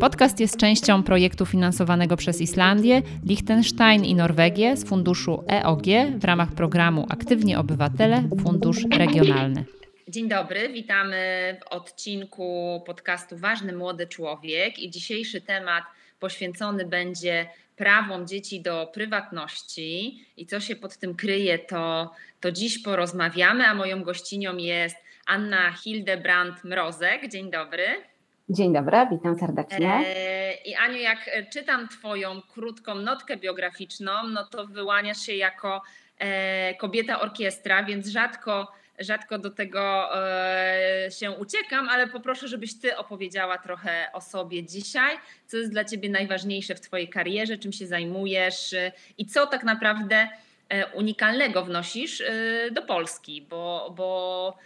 Podcast jest częścią projektu finansowanego przez Islandię, Liechtenstein i Norwegię z funduszu EOG w ramach programu Aktywnie Obywatele Fundusz Regionalny. Dzień dobry, witamy w odcinku podcastu Ważny Młody Człowiek i dzisiejszy temat poświęcony będzie prawom dzieci do prywatności i co się pod tym kryje, to, to dziś porozmawiamy, a moją gościnią jest Anna Hildebrand-Mrozek. Dzień dobry. Dzień dobry, witam serdecznie. E, I Aniu, jak czytam Twoją krótką notkę biograficzną, no to wyłaniasz się jako e, kobieta orkiestra, więc rzadko, rzadko do tego e, się uciekam, ale poproszę, żebyś Ty opowiedziała trochę o sobie dzisiaj. Co jest dla Ciebie najważniejsze w Twojej karierze, czym się zajmujesz i co tak naprawdę unikalnego wnosisz do Polski, bo, bo,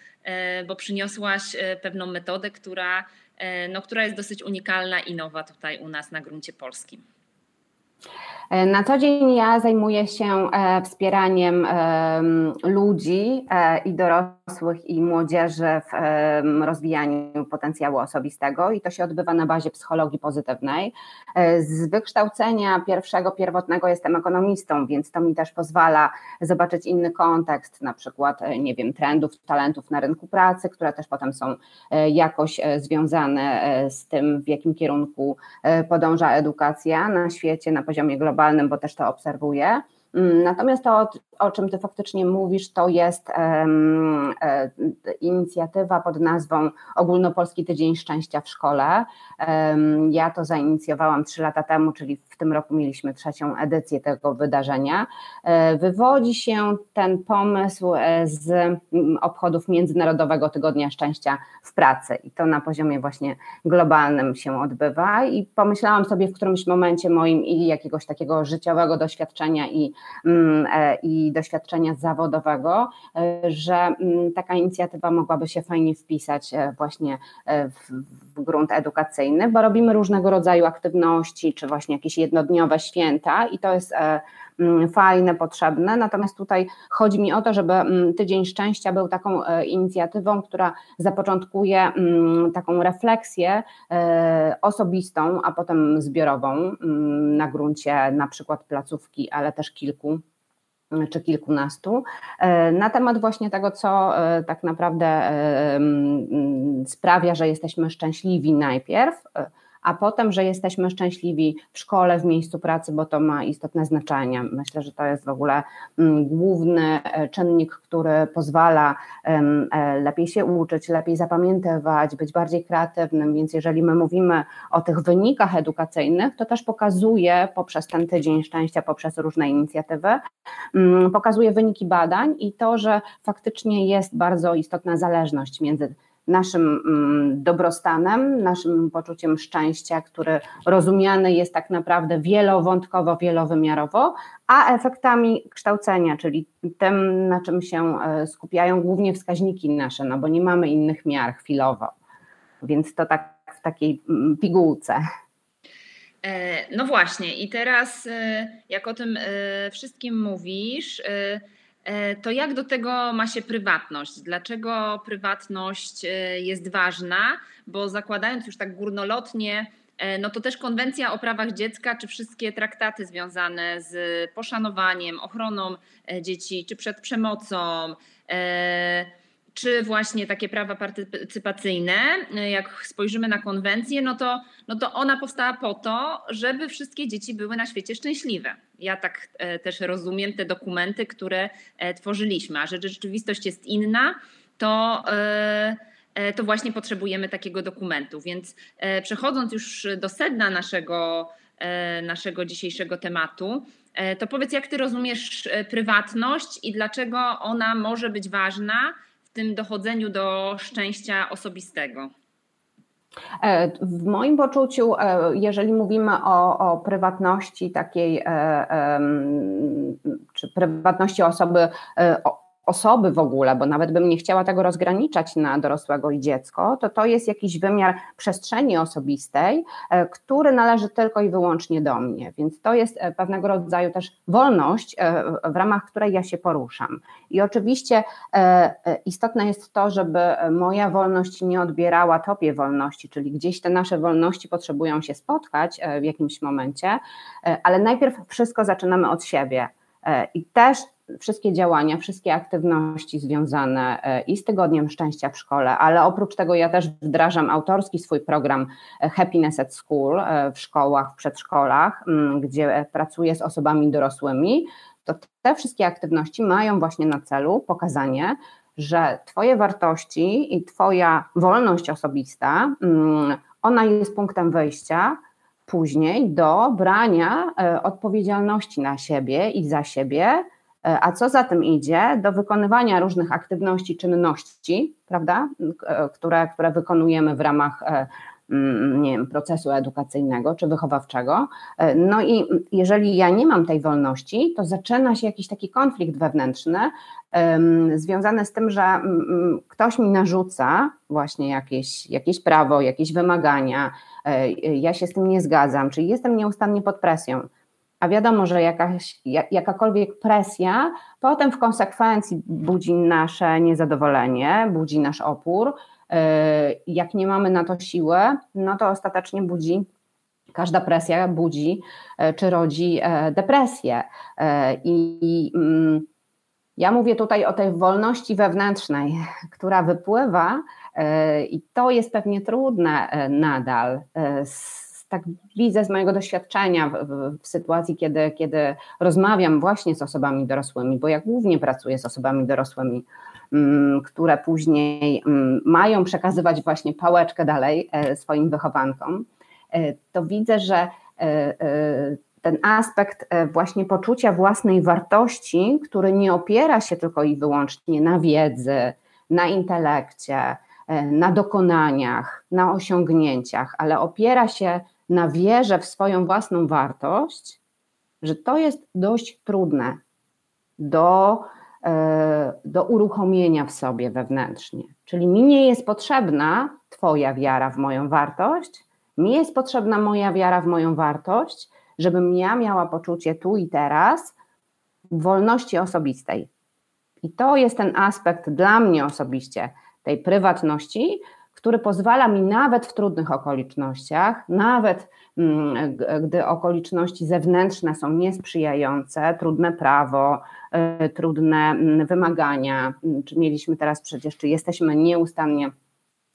bo przyniosłaś pewną metodę, która E, no, która jest dosyć unikalna i nowa tutaj u nas na gruncie polskim. E, na co dzień ja zajmuję się e, wspieraniem ludzi i dorosłych i młodzieży w rozwijaniu potencjału osobistego i to się odbywa na bazie psychologii pozytywnej. Z wykształcenia pierwszego, pierwotnego jestem ekonomistą, więc to mi też pozwala zobaczyć inny kontekst, na przykład, nie wiem, trendów, talentów na rynku pracy, które też potem są jakoś związane z tym, w jakim kierunku podąża edukacja na świecie, na poziomie globalnym, bo też to obserwuję. Mm, natomiast to, o czym Ty faktycznie mówisz, to jest um, inicjatywa pod nazwą Ogólnopolski Tydzień Szczęścia w Szkole. Um, ja to zainicjowałam trzy lata temu, czyli w tym roku mieliśmy trzecią edycję tego wydarzenia. E, wywodzi się ten pomysł e, z obchodów Międzynarodowego Tygodnia Szczęścia w Pracy i to na poziomie właśnie globalnym się odbywa i pomyślałam sobie w którymś momencie moim i jakiegoś takiego życiowego doświadczenia i, mm, doświadczenia zawodowego, e, że mm, taka inicjatywa mogłaby się fajnie wpisać e, właśnie e, w, w grunt edukacyjny, bo robimy różnego rodzaju aktywności, czy właśnie jakieś jednodniowe święta i to jest mm, fajne, potrzebne. Natomiast tutaj chodzi mi o to, żeby mm, Tydzień Szczęścia był taką inicjatywą, która zapoczątkuje taką refleksję osobistą, a potem zbiorową na gruncie na przykład placówki, ale też kilku czy kilkunastu, e, na temat właśnie tego, co e, tak naprawdę e, sprawia, że jesteśmy szczęśliwi najpierw, a potem, że jesteśmy szczęśliwi w szkole, w miejscu pracy, bo to ma istotne znaczenie. Myślę, że to jest w ogóle mm, główny e, czynnik, który pozwala e, lepiej się uczyć, lepiej zapamiętywać, być bardziej kreatywnym. Więc jeżeli my mówimy o tych wynikach edukacyjnych, to też pokazuje poprzez ten tydzień szczęścia, poprzez różne inicjatywy, mm, pokazuje wyniki badań i to, że faktycznie jest bardzo istotna zależność między naszym mm, dobrostanem, naszym poczuciem szczęścia, który rozumiany jest tak naprawdę wielowątkowo, wielowymiarowo, a efektami kształcenia, czyli tym, na czym się e, skupiają głównie wskaźniki nasze, no bo nie mamy innych miar chwilowo. Więc to tak w takiej mm, pigułce. E, no właśnie, i teraz e, jak o tym wszystkim mówisz, to jak do tego ma się prywatność? Dlaczego prywatność e, jest ważna? Bo zakładając już tak górnolotnie, e, no to też konwencja o prawach dziecka, czy wszystkie traktaty związane z poszanowaniem, ochroną dzieci, czy przed przemocą, czy właśnie takie prawa partycypacyjne, jak spojrzymy na konwencję, no to, no to ona powstała po to, żeby wszystkie dzieci były na świecie szczęśliwe. Ja tak e, też rozumiem te dokumenty, które e, tworzyliśmy, a że rzeczywistość jest inna, to, e, to właśnie potrzebujemy takiego dokumentu. Więc przechodząc już do sedna naszego, naszego dzisiejszego tematu, to powiedz, jak ty rozumiesz prywatność i dlaczego ona może być ważna w tym dochodzeniu do szczęścia osobistego? E, w moim poczuciu, e, jeżeli mówimy o, o prywatności takiej, e, czy prywatności osoby osoby w ogóle, bo nawet bym nie chciała tego rozgraniczać na dorosłego i dziecko, to to jest jakiś wymiar przestrzeni osobistej, e, który należy tylko i wyłącznie do mnie. Więc to jest e, pewnego rodzaju też wolność, e, w ramach której ja się poruszam. I oczywiście istotne jest to, żeby moja wolność nie odbierała tobie wolności, czyli gdzieś te nasze wolności potrzebują się spotkać w jakimś momencie, ale najpierw wszystko zaczynamy od siebie. I też wszystkie działania, wszystkie aktywności związane e, i z Tygodniem Szczęścia w szkole, ale oprócz tego ja też wdrażam autorski swój program e, Happiness at School e, w szkołach, w przedszkolach, mm, gdzie pracuję z osobami dorosłymi, to te wszystkie aktywności mają właśnie na celu pokazanie, że Twoje wartości i Twoja wolność osobista, mm, ona jest punktem wyjścia później do brania odpowiedzialności na siebie i za siebie, a co za tym idzie, do wykonywania różnych aktywności, czynności, prawda, e, które, które wykonujemy w ramach e, mm, nie wiem, procesu edukacyjnego czy wychowawczego. No i jeżeli ja nie mam tej wolności, to zaczyna się jakiś taki konflikt wewnętrzny związany z tym, że um, ktoś mi narzuca właśnie jakieś, jakieś prawo, jakieś wymagania, ja się z tym nie zgadzam, czyli jestem nieustannie pod presją a wiadomo, że jakaś, jakakolwiek presja potem w konsekwencji budzi nasze niezadowolenie, budzi nasz opór. Y, jak nie mamy na to siły, no to ostatecznie budzi każda presja budzi y, czy rodzi y, depresję. I mm, ja mówię tutaj o tej wolności wewnętrznej, która wypływa, i to jest pewnie trudne nadal z tak widzę z mojego doświadczenia w, w, w, sytuacji, kiedy, kiedy rozmawiam właśnie z osobami dorosłymi, bo ja głównie pracuję z osobami dorosłymi, mm, które później mm, mają przekazywać właśnie pałeczkę dalej e, swoim wychowankom, e, to widzę, że e, ten aspekt właśnie poczucia własnej wartości, który nie opiera się tylko i wyłącznie na wiedzy, na intelekcie, na dokonaniach, na osiągnięciach, ale opiera się na wierze w swoją własną wartość, że to jest dość trudne do, e, do uruchomienia w sobie wewnętrznie. Czyli mi nie jest potrzebna Twoja wiara w moją wartość, mi jest potrzebna moja wiara w moją wartość, żebym ja miała poczucie tu i teraz wolności osobistej. I to jest ten aspekt dla mnie osobiście tej prywatności, który pozwala mi nawet w trudnych okolicznościach, nawet mm, gdy okoliczności zewnętrzne są niesprzyjające, trudne prawo, y, trudne mm, wymagania, mm, czy mieliśmy teraz przecież, czy jesteśmy nieustannie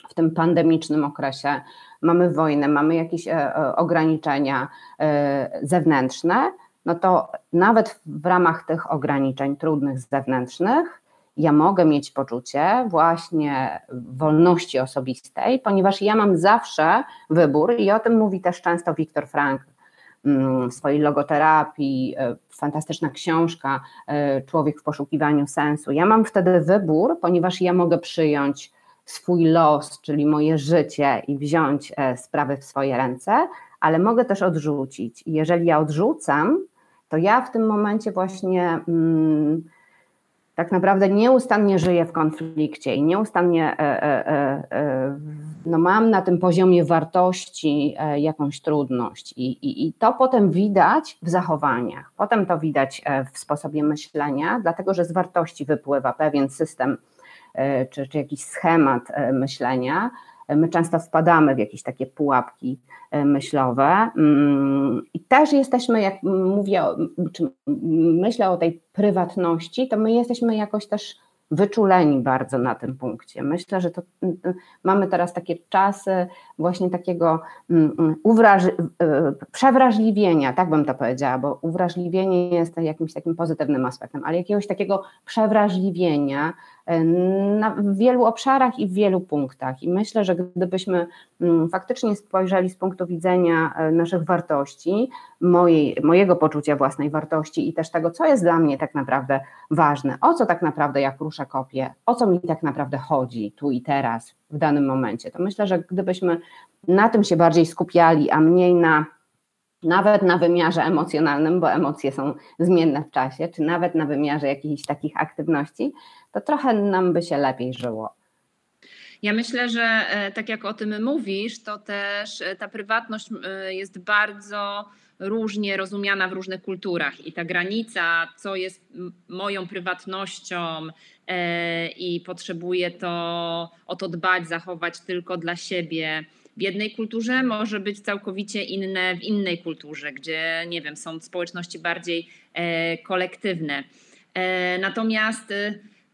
w tym pandemicznym okresie, mamy wojnę, mamy jakieś e, e, ograniczenia e, zewnętrzne, no to nawet w ramach tych ograniczeń trudnych zewnętrznych, ja mogę mieć poczucie właśnie wolności osobistej, ponieważ ja mam zawsze wybór i o tym mówi też często Viktor Frank mm, w swojej logoterapii, e, fantastyczna książka e, Człowiek w poszukiwaniu sensu. Ja mam wtedy wybór, ponieważ ja mogę przyjąć swój los, czyli moje życie i wziąć e, sprawy w swoje ręce, ale mogę też odrzucić. I jeżeli ja odrzucam, to ja w tym momencie właśnie. Hmm, tak naprawdę nieustannie żyję w konflikcie i nieustannie e, e, e, no mam na tym poziomie wartości jakąś trudność. I, i, i to potem widać w zachowaniach, potem to widać w sposobie myślenia, dlatego że z wartości wypływa pewien system czy, czy jakiś schemat myślenia, My często wpadamy w jakieś takie pułapki e, myślowe mm, i też jesteśmy, jak mówię, czy myślę o tej prywatności, to my jesteśmy jakoś też wyczuleni bardzo na tym punkcie. Myślę, że to mamy teraz takie czasy właśnie takiego uwraż, e, przewrażliwienia, tak bym to powiedziała, bo uwrażliwienie jest jakimś takim pozytywnym aspektem, ale jakiegoś takiego przewrażliwienia, w wielu obszarach i w wielu punktach. I myślę, że gdybyśmy mm, faktycznie spojrzeli z punktu widzenia e, naszych wartości, mojej, mojego poczucia własnej wartości i też tego, co jest dla mnie tak naprawdę ważne, o co tak naprawdę jak ruszę kopię, o co mi tak naprawdę chodzi tu i teraz, w danym momencie, to myślę, że gdybyśmy na tym się bardziej skupiali, a mniej na nawet na wymiarze emocjonalnym, bo emocje są zmienne w czasie, czy nawet na wymiarze jakichś takich aktywności, to trochę nam by się lepiej żyło. Ja myślę, że e, tak jak o tym mówisz, to też e, ta prywatność e, jest bardzo różnie rozumiana w różnych kulturach i ta granica, co jest moją prywatnością i potrzebuję to o to dbać, zachować tylko dla siebie. W jednej kulturze może być całkowicie inne w innej kulturze, gdzie nie wiem, są społeczności bardziej kolektywne. Natomiast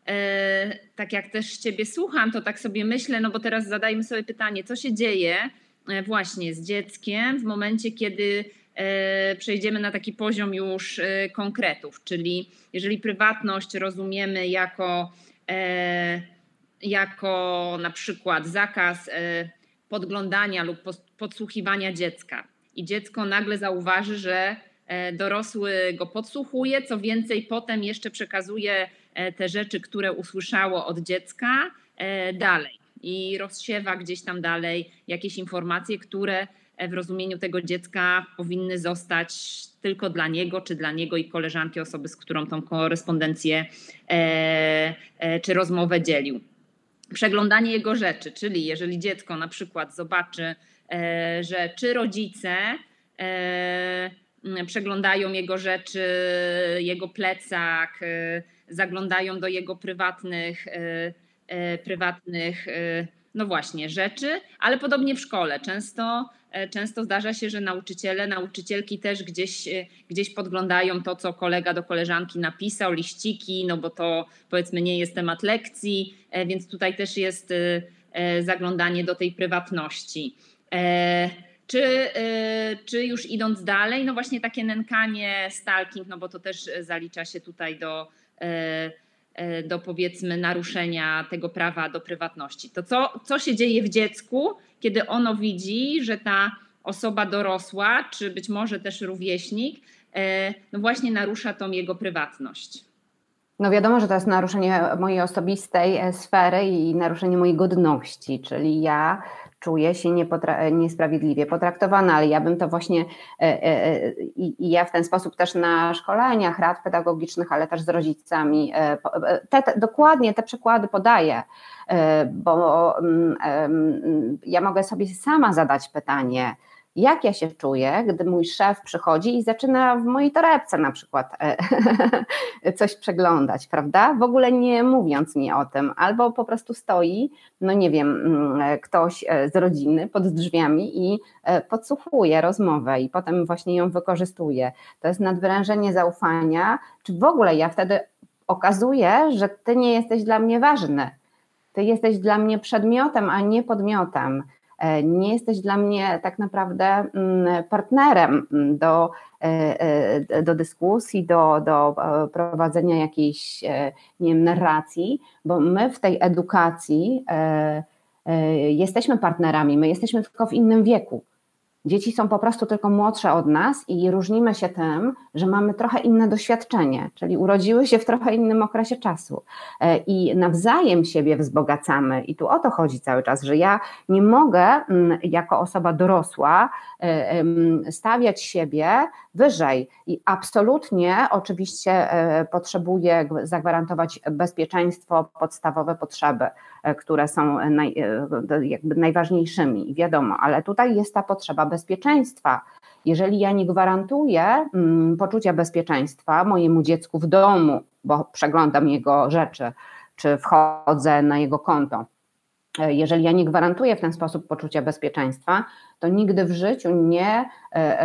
E, tak jak też Ciebie słucham, to tak sobie myślę, no bo teraz zadajmy sobie pytanie, co się dzieje e, właśnie z dzieckiem w momencie, kiedy e, przejdziemy na taki poziom już konkretów, czyli jeżeli prywatność rozumiemy jako, jako na przykład zakaz podglądania lub podsłuchiwania dziecka i dziecko nagle zauważy, że dorosły go podsłuchuje, co więcej potem jeszcze przekazuje E, te rzeczy, które usłyszało od dziecka, e, dalej i rozsiewa gdzieś tam dalej jakieś informacje, które e, w rozumieniu tego dziecka powinny zostać tylko dla niego, czy dla niego i koleżanki, osoby, z którą tą korespondencję czy rozmowę dzielił. Przeglądanie jego rzeczy, czyli jeżeli dziecko na przykład zobaczy, że czy rodzice przeglądają jego rzeczy, jego plecak, zaglądają do jego prywatnych, e, e, prywatnych e, no właśnie, rzeczy, ale podobnie w szkole. Często, często zdarza się, że nauczyciele, nauczycielki też gdzieś, gdzieś podglądają to, co kolega do koleżanki napisał, liściki, no bo to powiedzmy nie jest temat lekcji, więc tutaj też jest zaglądanie do tej prywatności. Czy, czy już idąc dalej, no właśnie takie nękanie, stalking, no bo to też zalicza się tutaj do, E, e, do powiedzmy naruszenia tego prawa do prywatności. To co, co się dzieje w dziecku, kiedy ono widzi, że ta osoba dorosła, czy być może też rówieśnik, e, no właśnie narusza tą jego prywatność. No wiadomo, że to jest naruszenie mojej osobistej sfery i naruszenie mojej godności, czyli ja czuję się niesprawiedliwie potraktowana, ale ja bym to właśnie e, e, e, ja w ten sposób też na szkoleniach rad pedagogicznych, ale też z rodzicami te, te, dokładnie te przykłady podaję, bo mm, ja mogę sobie sama zadać pytanie, jak ja się czuję, gdy mój szef przychodzi i zaczyna w mojej torebce na przykład e, coś przeglądać, prawda? W ogóle nie mówiąc mi o tym, albo po prostu stoi, no nie wiem, mm, ktoś e, z rodziny pod drzwiami i e, podsłuchuje rozmowę i potem właśnie ją wykorzystuje. To jest nadwyrężenie zaufania, czy w ogóle ja wtedy okazuję, że ty nie jesteś dla mnie ważny. Ty jesteś dla mnie przedmiotem, a nie podmiotem. E, nie jesteś dla mnie tak naprawdę mm, partnerem do, e, e, do dyskusji, do, do prowadzenia jakiejś nie wiem, narracji, bo my w tej edukacji jesteśmy partnerami, my jesteśmy tylko w innym wieku. Dzieci są po prostu tylko młodsze od nas i różnimy się tym, że mamy trochę inne doświadczenie, czyli urodziły się w trochę innym okresie czasu. E, i nawzajem siebie wzbogacamy. I tu o to chodzi cały czas, że ja nie mogę mm, jako osoba dorosła e, stawiać siebie wyżej. I absolutnie oczywiście e, potrzebuję zagwarantować bezpieczeństwo, podstawowe potrzeby, które są naj, jakby najważniejszymi, wiadomo, ale tutaj jest ta potrzeba bezpieczeństwa. Jeżeli ja nie gwarantuję mm, poczucia bezpieczeństwa mojemu dziecku w domu, bo przeglądam jego rzeczy, czy wchodzę na jego konto, e, jeżeli ja nie gwarantuję w ten sposób poczucia bezpieczeństwa, to nigdy w życiu nie, e,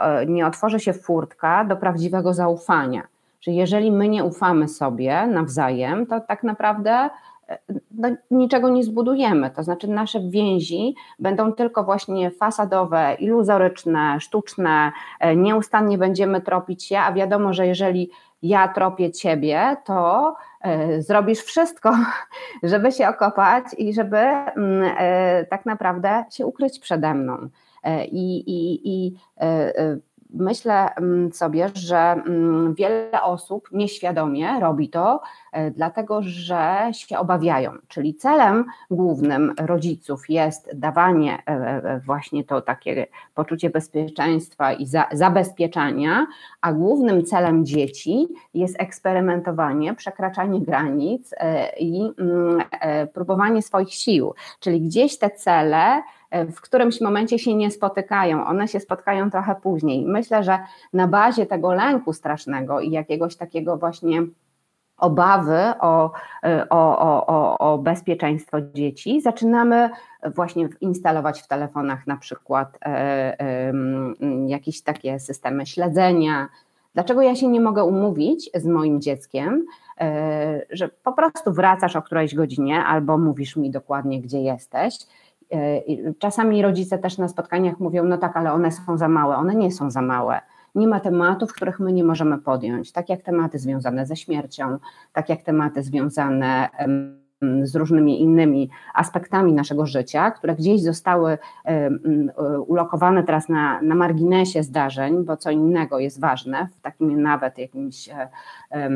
e, nie otworzy się furtka do prawdziwego zaufania. Czyli jeżeli my nie ufamy sobie nawzajem, to tak naprawdę no, niczego nie zbudujemy. To znaczy, nasze więzi będą tylko właśnie fasadowe, iluzoryczne, sztuczne, e, nieustannie będziemy tropić się, a wiadomo, że jeżeli ja tropię ciebie, to e, zrobisz wszystko, żeby się okopać i żeby mm, e, tak naprawdę się ukryć przede mną. I, i, i myślę mm, sobie, że mm, wiele osób nieświadomie robi to, e, dlatego że się obawiają. Czyli celem głównym rodziców jest dawanie e, właśnie to takie poczucie bezpieczeństwa i za, zabezpieczania, a głównym celem dzieci jest eksperymentowanie, przekraczanie granic i mm, próbowanie swoich sił. Czyli gdzieś te cele E, w którymś momencie się nie spotykają, one się spotkają trochę później. Myślę, że na bazie tego lęku strasznego i jakiegoś takiego właśnie obawy o, e, o, o, o, bezpieczeństwo dzieci, zaczynamy właśnie instalować w telefonach na przykład e, jakieś takie systemy śledzenia. Dlaczego ja się nie mogę umówić z moim dzieckiem, że po prostu wracasz o którejś godzinie albo mówisz mi dokładnie, gdzie jesteś E, czasami rodzice też na spotkaniach mówią, no tak, ale one są za małe. One nie są za małe. Nie ma tematów, których my nie możemy podjąć, tak jak tematy związane ze śmiercią, tak jak tematy związane z różnymi innymi aspektami naszego życia, które gdzieś zostały ulokowane teraz na, na marginesie zdarzeń, bo co innego jest ważne w takim nawet jakimś e, e,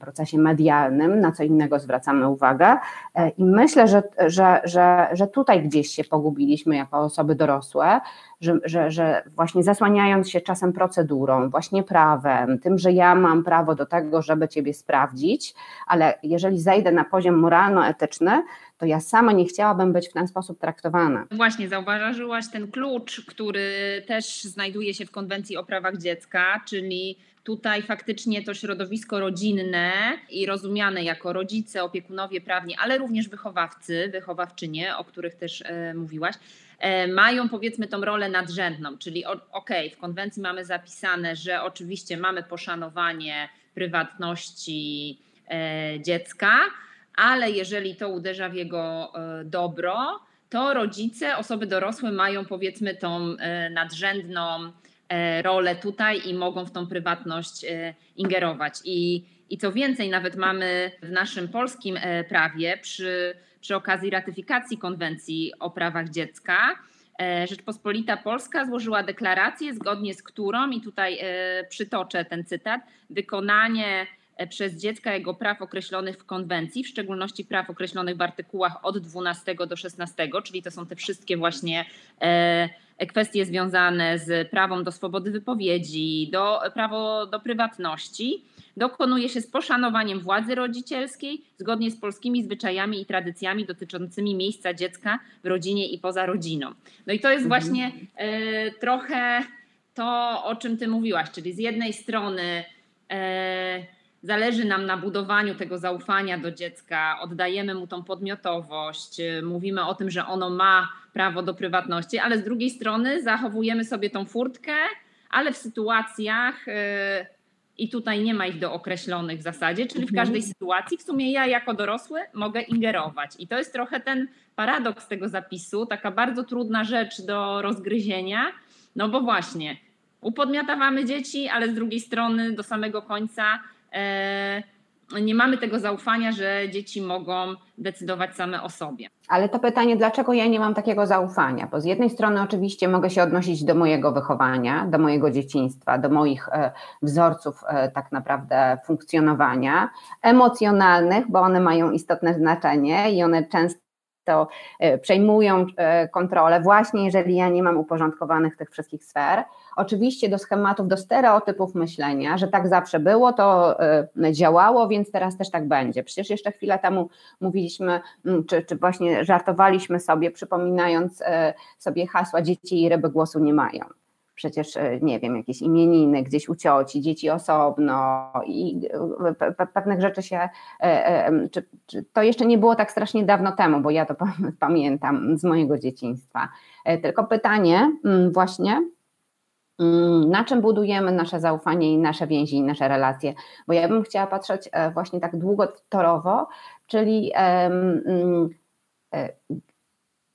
procesie medialnym, na co innego zwracamy uwagę. E, I myślę, że, że, że, że tutaj gdzieś się pogubiliśmy jako osoby dorosłe, że, że, że właśnie zasłaniając się czasem procedurą, właśnie prawem, tym, że ja mam prawo do tego, żeby Ciebie sprawdzić, ale jeżeli zejdę na poziom moralno-etyczny, to ja sama nie chciałabym być w ten sposób traktowana. Właśnie, zauważyłaś ten klucz, który też znajduje się w konwencji o prawach dziecka, czyli Tutaj faktycznie to środowisko rodzinne i rozumiane jako rodzice, opiekunowie prawni, ale również wychowawcy, wychowawczynie, o których też e, mówiłaś, e, mają powiedzmy tą rolę nadrzędną, czyli ok, w konwencji mamy zapisane, że oczywiście mamy poszanowanie prywatności dziecka, ale jeżeli to uderza w jego dobro, to rodzice, osoby dorosłe mają powiedzmy tą nadrzędną E, rolę tutaj i mogą w tą prywatność e, ingerować. I, i co więcej, nawet mamy w naszym polskim e, prawie przy, przy okazji ratyfikacji konwencji o prawach dziecka, Rzeczpospolita Polska złożyła deklarację, zgodnie z którą, i tutaj przytoczę ten cytat, wykonanie przez dziecka jego praw określonych w konwencji, w szczególności praw określonych w artykułach od 12 do 16, czyli to są te wszystkie właśnie kwestie związane z prawem do swobody wypowiedzi, do prawo do prywatności, dokonuje się z poszanowaniem władzy rodzicielskiej, zgodnie z polskimi zwyczajami i tradycjami dotyczącymi miejsca dziecka w rodzinie i poza rodziną. No i to jest mhm. właśnie trochę to, o czym ty mówiłaś, czyli z jednej strony zależy nam na budowaniu tego zaufania do dziecka, oddajemy mu tą podmiotowość, mówimy o tym, że ono ma prawo do prywatności, ale z drugiej strony zachowujemy sobie tą furtkę, ale w sytuacjach, y, i tutaj nie ma ich do określonych w zasadzie, czyli w mhm. każdej sytuacji w sumie ja jako dorosły mogę ingerować. I to jest trochę ten paradoks tego zapisu, taka bardzo trudna rzecz do rozgryzienia, no bo właśnie upodmiatawamy dzieci, ale z drugiej strony do samego końca nie mamy tego zaufania, że dzieci mogą decydować same o sobie. Ale to pytanie, dlaczego ja nie mam takiego zaufania? Bo z jednej strony oczywiście mogę się odnosić do mojego wychowania, do mojego dzieciństwa, do moich e, wzorców e, tak naprawdę funkcjonowania, emocjonalnych, bo one mają istotne znaczenie i one często to e, przejmują e, kontrolę, właśnie jeżeli ja nie mam uporządkowanych tych wszystkich sfer. Oczywiście do schematów, do stereotypów myślenia, że tak zawsze było, to e, działało, więc teraz też tak będzie. Przecież jeszcze chwilę temu mówiliśmy, mm, czy, czy właśnie żartowaliśmy sobie, przypominając sobie hasła dzieci i ryby głosu nie mają przecież, e, nie wiem, jakieś imieniny gdzieś u cioci, dzieci osobno i e, pewnych rzeczy się, e, czy, czy to jeszcze nie było tak strasznie dawno temu, bo ja to pamiętam z mojego dzieciństwa. Tylko pytanie mm, właśnie, na czym budujemy nasze zaufanie i nasze więzi i nasze relacje? Bo ja bym chciała patrzeć właśnie tak długotorowo, czyli mm,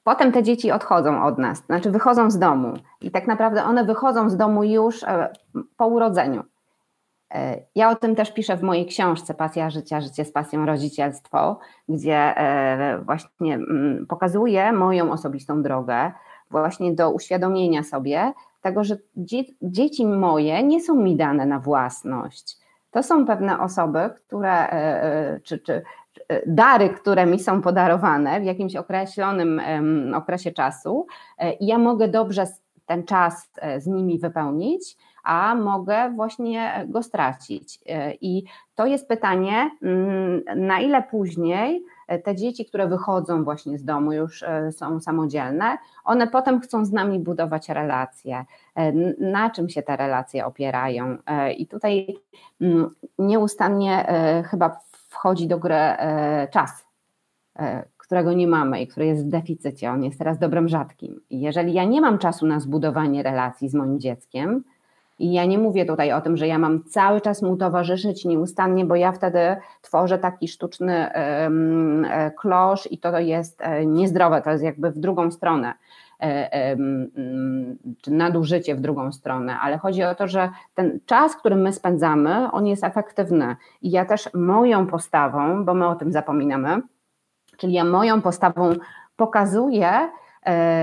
Potem te dzieci odchodzą od nas, znaczy wychodzą z domu i tak naprawdę one wychodzą z domu już e, po urodzeniu. E, ja o tym też piszę w mojej książce Pasja życia, życie z pasją rodzicielstwo, gdzie e, właśnie mm, pokazuję moją osobistą drogę właśnie do uświadomienia sobie, tego, że dzieci moje nie są mi dane na własność. To są pewne osoby, które, czy, czy dary, które mi są podarowane w jakimś określonym okresie czasu i ja mogę dobrze ten czas z nimi wypełnić, a mogę właśnie go stracić. E, I to jest pytanie, mm, na ile później e, te dzieci, które wychodzą właśnie z domu, już e, są samodzielne, one potem chcą z nami budować relacje. Na czym się te relacje opierają? I tutaj mm, nieustannie chyba wchodzi do gry czas, którego nie mamy i który jest w deficycie. On jest teraz dobrem rzadkim. Jeżeli ja nie mam czasu na zbudowanie relacji z moim dzieckiem, i ja nie mówię tutaj o tym, że ja mam cały czas mu towarzyszyć nieustannie, bo ja wtedy tworzę taki sztuczny e, klosz i to jest e, niezdrowe, to jest jakby w drugą stronę e, czy nadużycie w drugą stronę, ale chodzi o to, że ten czas, który my spędzamy, on jest efektywny. I ja też moją postawą, bo my o tym zapominamy, czyli ja moją postawą pokazuję,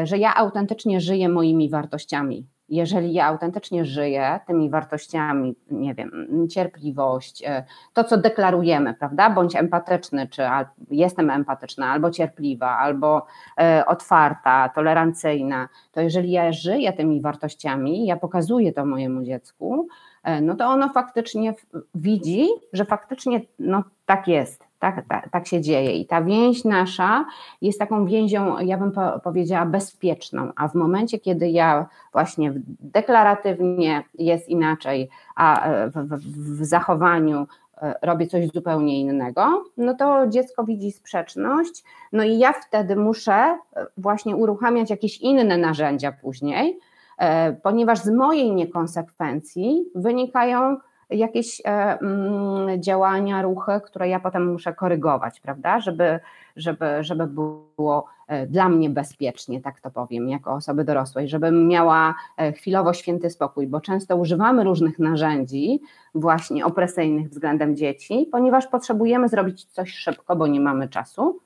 że ja autentycznie żyję moimi wartościami, jeżeli ja autentycznie żyję tymi wartościami, nie wiem, cierpliwość, e, to co deklarujemy, prawda, bądź empatyczny, czy jestem empatyczna, albo cierpliwa, albo e, otwarta, tolerancyjna, to jeżeli ja żyję tymi wartościami, ja pokazuję to mojemu dziecku, e, no to ono faktycznie widzi, że faktycznie no, tak jest tak, tak, tak się dzieje. I ta więź nasza jest taką więzią, ja bym po, powiedziała, bezpieczną. A w momencie, kiedy ja właśnie deklaratywnie jest inaczej, a w, w, w zachowaniu e, robię coś zupełnie innego, no to dziecko widzi sprzeczność, no i ja wtedy muszę e, właśnie uruchamiać jakieś inne narzędzia później, e, ponieważ z mojej niekonsekwencji wynikają jakieś e, mm, działania, ruchy, które ja potem muszę korygować, prawda, żeby, żeby, żeby było e, dla mnie bezpiecznie, tak to powiem, jako osoby dorosłej, żebym miała e, chwilowo święty spokój, bo często używamy różnych narzędzi właśnie opresyjnych względem dzieci, ponieważ potrzebujemy zrobić coś szybko, bo nie mamy czasu,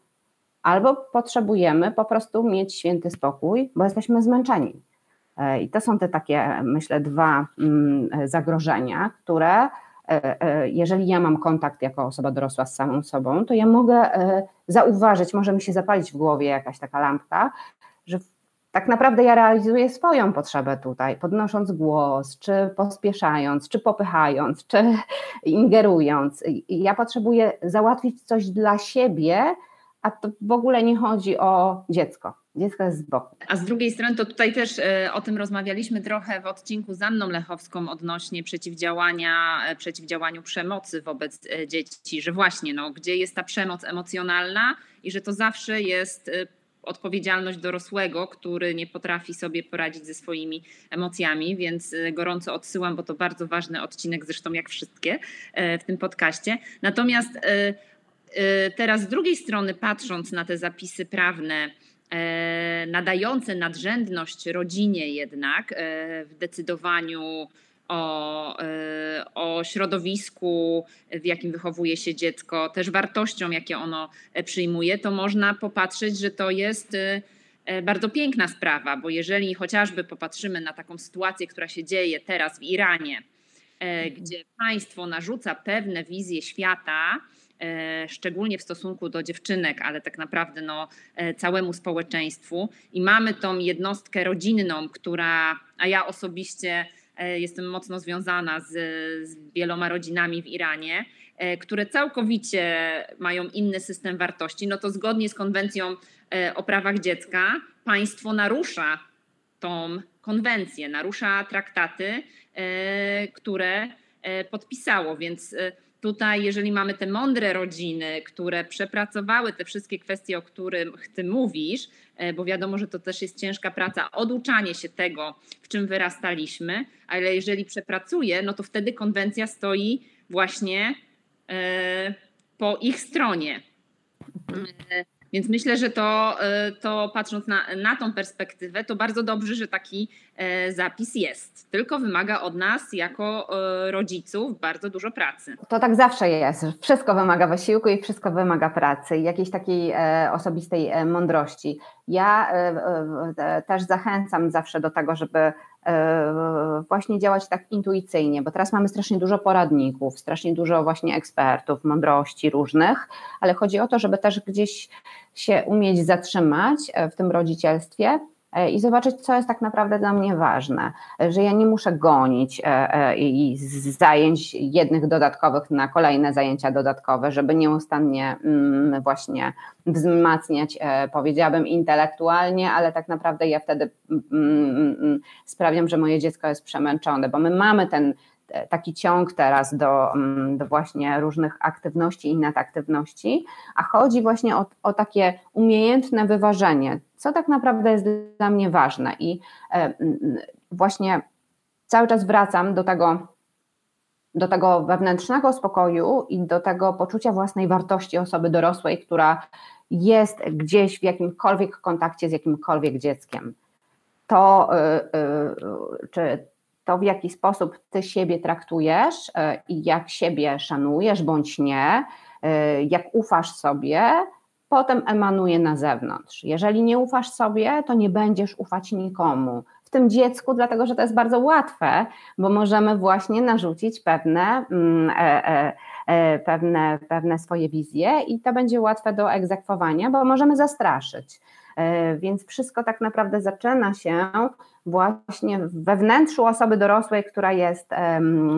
albo potrzebujemy po prostu mieć święty spokój, bo jesteśmy zmęczeni. I to są te takie, myślę, dwa mm, zagrożenia, które e, e, jeżeli ja mam kontakt jako osoba dorosła z samą sobą, to ja mogę e, zauważyć, może mi się zapalić w głowie jakaś taka lampka, że tak naprawdę ja realizuję swoją potrzebę tutaj, podnosząc głos, czy pospieszając, czy popychając, czy ingerując. Ja potrzebuję załatwić coś dla siebie, a to w ogóle nie chodzi o dziecko. Dziecko jest z boku. A z drugiej strony to tutaj też e, o tym rozmawialiśmy trochę w odcinku z Anną Lechowską odnośnie przeciwdziałania, e, przeciwdziałaniu przemocy wobec e, dzieci, że właśnie no, gdzie jest ta przemoc emocjonalna i że to zawsze jest odpowiedzialność dorosłego, który nie potrafi sobie poradzić ze swoimi emocjami, więc gorąco odsyłam, bo to bardzo ważny odcinek, zresztą jak wszystkie w tym podcaście. Natomiast teraz z drugiej strony, patrząc na te zapisy prawne, E, nadające nadrzędność rodzinie jednak e, w decydowaniu o, e, o środowisku, w jakim wychowuje się dziecko, też wartościom, jakie ono przyjmuje, to można popatrzeć, że to jest bardzo piękna sprawa, bo jeżeli chociażby popatrzymy na taką sytuację, która się dzieje teraz w Iranie, gdzie państwo narzuca pewne wizje świata, szczególnie w stosunku do dziewczynek, ale tak naprawdę no, e, całemu społeczeństwu. I mamy tą jednostkę rodzinną, która, a ja osobiście e, jestem mocno związana z, z wieloma rodzinami w Iranie, które całkowicie mają inny system wartości, no to zgodnie z konwencją o prawach dziecka państwo narusza tą konwencję, narusza traktaty, które podpisało, więc Tutaj, jeżeli mamy te mądre rodziny, które przepracowały te wszystkie kwestie, o których ty mówisz, e, bo wiadomo, że to też jest ciężka praca, oduczanie się tego, w czym wyrastaliśmy, ale jeżeli przepracuje, no to wtedy konwencja stoi właśnie e, po ich stronie. E, więc myślę, że to, to patrząc na, na tą perspektywę, to bardzo dobrze, że taki zapis jest, tylko wymaga od nas jako rodziców bardzo dużo pracy. To tak zawsze jest. Wszystko wymaga wysiłku i wszystko wymaga pracy jakiejś takiej osobistej mądrości. Ja też zachęcam zawsze do tego, żeby E, właśnie działać tak intuicyjnie, bo teraz mamy strasznie dużo poradników, strasznie dużo właśnie ekspertów, mądrości różnych, ale chodzi o to, żeby też gdzieś się umieć zatrzymać e, w tym rodzicielstwie. E, i zobaczyć, co jest tak naprawdę dla mnie ważne, że ja nie muszę gonić e, i zajęć jednych dodatkowych na kolejne zajęcia dodatkowe, żeby nieustannie mm, właśnie wzmacniać, e, powiedziałabym, intelektualnie, ale tak naprawdę ja wtedy mm, mm, sprawiam, że moje dziecko jest przemęczone, bo my mamy ten taki ciąg teraz do, do właśnie różnych aktywności i nadaktywności, a chodzi właśnie o, o takie umiejętne wyważenie, co tak naprawdę jest dla mnie ważne. I e, właśnie cały czas wracam do tego, do tego wewnętrznego spokoju i do tego poczucia własnej wartości osoby dorosłej, która jest gdzieś w jakimkolwiek kontakcie z jakimkolwiek dzieckiem. To, e, e, czy to, w jaki sposób ty siebie traktujesz i jak siebie szanujesz bądź nie, jak ufasz sobie, potem emanuje na zewnątrz. Jeżeli nie ufasz sobie, to nie będziesz ufać nikomu. W tym dziecku, dlatego że to jest bardzo łatwe, bo możemy właśnie narzucić pewne, mm, e, e, e, pewne, pewne swoje wizje i to będzie łatwe do egzekwowania, bo możemy zastraszyć. E, więc wszystko tak naprawdę zaczyna się właśnie we wnętrzu osoby dorosłej, która jest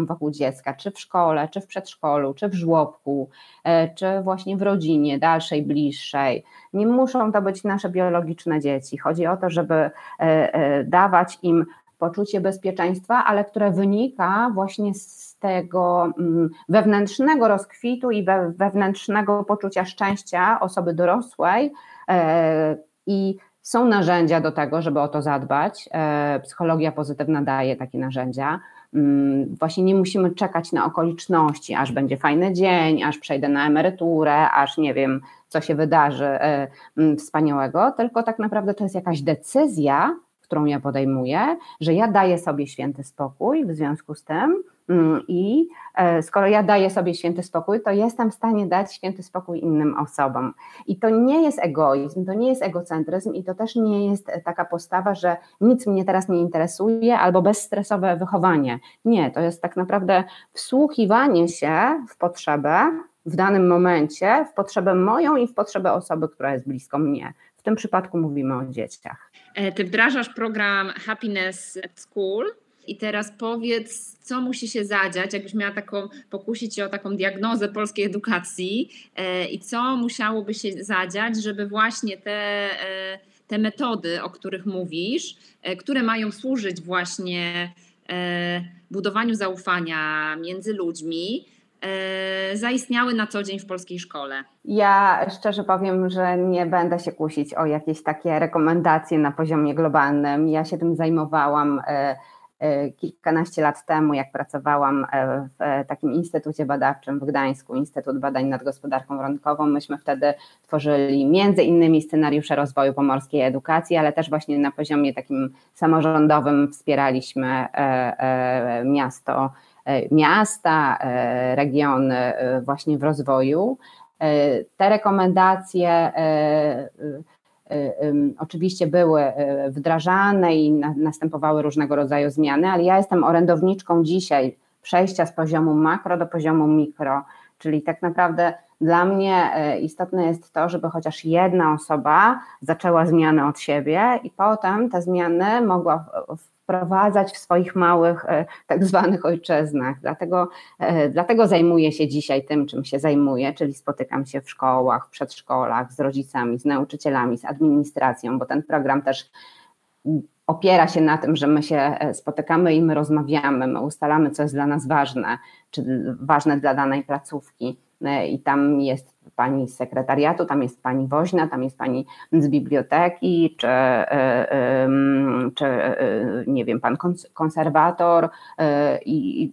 wokół dziecka, czy w szkole, czy w przedszkolu, czy w żłobku, e, czy właśnie w rodzinie dalszej, bliższej. Nie muszą to być nasze biologiczne dzieci. Chodzi o to, żeby e, dawać im poczucie bezpieczeństwa, ale które wynika właśnie z tego mm, wewnętrznego rozkwitu i wewnętrznego poczucia szczęścia osoby dorosłej, i są narzędzia do tego, żeby o to zadbać. E, psychologia pozytywna daje takie narzędzia. Mm, właśnie nie musimy czekać na okoliczności, aż będzie fajny dzień, aż przejdę na emeryturę, aż nie wiem, co się wydarzy e, mm, wspaniałego, tylko tak naprawdę to jest jakaś decyzja, którą ja podejmuję, że ja daję sobie święty spokój w związku z tym, I e, skoro ja daję sobie święty spokój, to jestem w stanie dać święty spokój innym osobom. I to nie jest egoizm, to nie jest egocentryzm i to też nie jest taka postawa, że nic mnie teraz nie interesuje albo bezstresowe wychowanie. Nie, to jest tak naprawdę wsłuchiwanie się w potrzebę w danym momencie, w potrzebę moją i w potrzebę osoby, która jest blisko mnie. W tym przypadku mówimy o dzieciach. E, ty wdrażasz program Happiness at School i teraz powiedz, co musi się zadziać, jakbyś miała taką, pokusić się o taką diagnozę polskiej edukacji e, i co musiałoby się zadziać, żeby właśnie te, e, te metody, o których mówisz, e, które mają służyć właśnie budowaniu zaufania między ludźmi, zaistniały na co dzień w polskiej szkole? Ja szczerze powiem, że nie będę się kusić o jakieś takie rekomendacje na poziomie globalnym. Ja się tym zajmowałam E, kilkanaście lat temu, jak pracowałam e, w takim instytucie badawczym w Gdańsku, Instytut Badań nad Gospodarką Rynkową, myśmy wtedy tworzyli między innymi scenariusze rozwoju pomorskiej edukacji, ale też właśnie na poziomie takim samorządowym wspieraliśmy e, miasto, miasta, regiony właśnie w rozwoju. Te rekomendacje oczywiście były y, wdrażane i następowały różnego rodzaju zmiany, ale ja jestem orędowniczką dzisiaj przejścia z poziomu makro do poziomu mikro, czyli tak naprawdę dla mnie y, istotne jest to, żeby chociaż jedna osoba zaczęła zmiany od siebie i potem te zmiany mogła wprowadzać w swoich małych, e, tak zwanych ojczyznach. Dlatego, e, dlatego zajmuję się dzisiaj tym, czym się zajmuję, czyli spotykam się w szkołach, w przedszkolach, z rodzicami, z nauczycielami, z administracją, bo ten program też opiera się na tym, że my się e, spotykamy i my rozmawiamy, my ustalamy, co jest dla nas ważne, czy ważne dla danej placówki. I tam jest pani z sekretariatu, tam jest pani woźna, tam jest pani z biblioteki, czy, e, czy e, nie wiem, pan konserwator e, i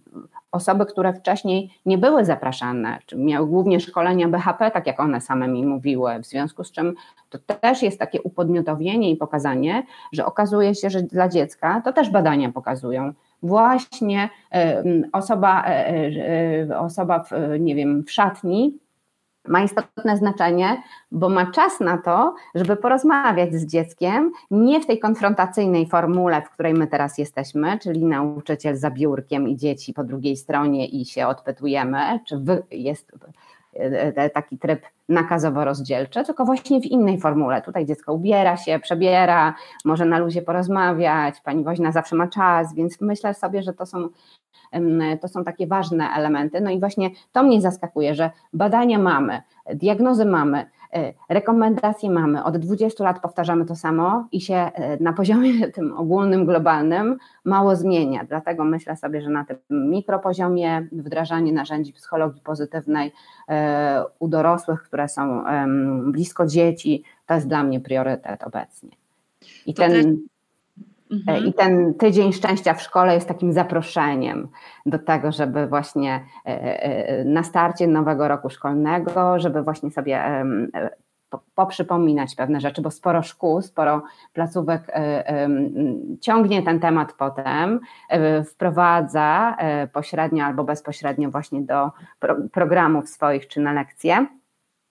osoby, które wcześniej nie były zapraszane, czy miały głównie szkolenia BHP, tak jak one same mi mówiły, w związku z czym to też jest takie upodmiotowienie i pokazanie, że okazuje się, że dla dziecka, to też badania pokazują, właśnie osoba, e, e, osoba w, nie wiem, w szatni ma istotne znaczenie, bo ma czas na to, żeby porozmawiać z dzieckiem, nie w tej konfrontacyjnej formule, w której my teraz jesteśmy, czyli nauczyciel za biurkiem i dzieci po drugiej stronie i się odpytujemy, czy jest e, e, taki tryb nakazowo-rozdzielczy, tylko właśnie w innej formule. Tutaj dziecko ubiera się, przebiera, może na luzie porozmawiać, pani woźna zawsze ma czas, więc myślę sobie, że to są to są takie ważne elementy. No i właśnie to mnie zaskakuje, że badania mamy, diagnozy mamy, e, rekomendacje mamy, od 20 lat powtarzamy to samo i się e, na poziomie tym ogólnym, globalnym mało zmienia. Dlatego myślę sobie, że na tym mikropoziomie wdrażanie narzędzi psychologii pozytywnej e, u dorosłych, które są blisko dzieci, to jest dla mnie priorytet obecnie. I ten Mhm. I ten tydzień szczęścia w szkole jest takim zaproszeniem do tego, żeby właśnie e, e, na starcie nowego roku szkolnego, żeby właśnie sobie e, poprzypominać pewne rzeczy, bo sporo szkół, sporo placówek ciągnie ten temat potem, wprowadza pośrednio albo bezpośrednio właśnie do programów swoich czy na lekcje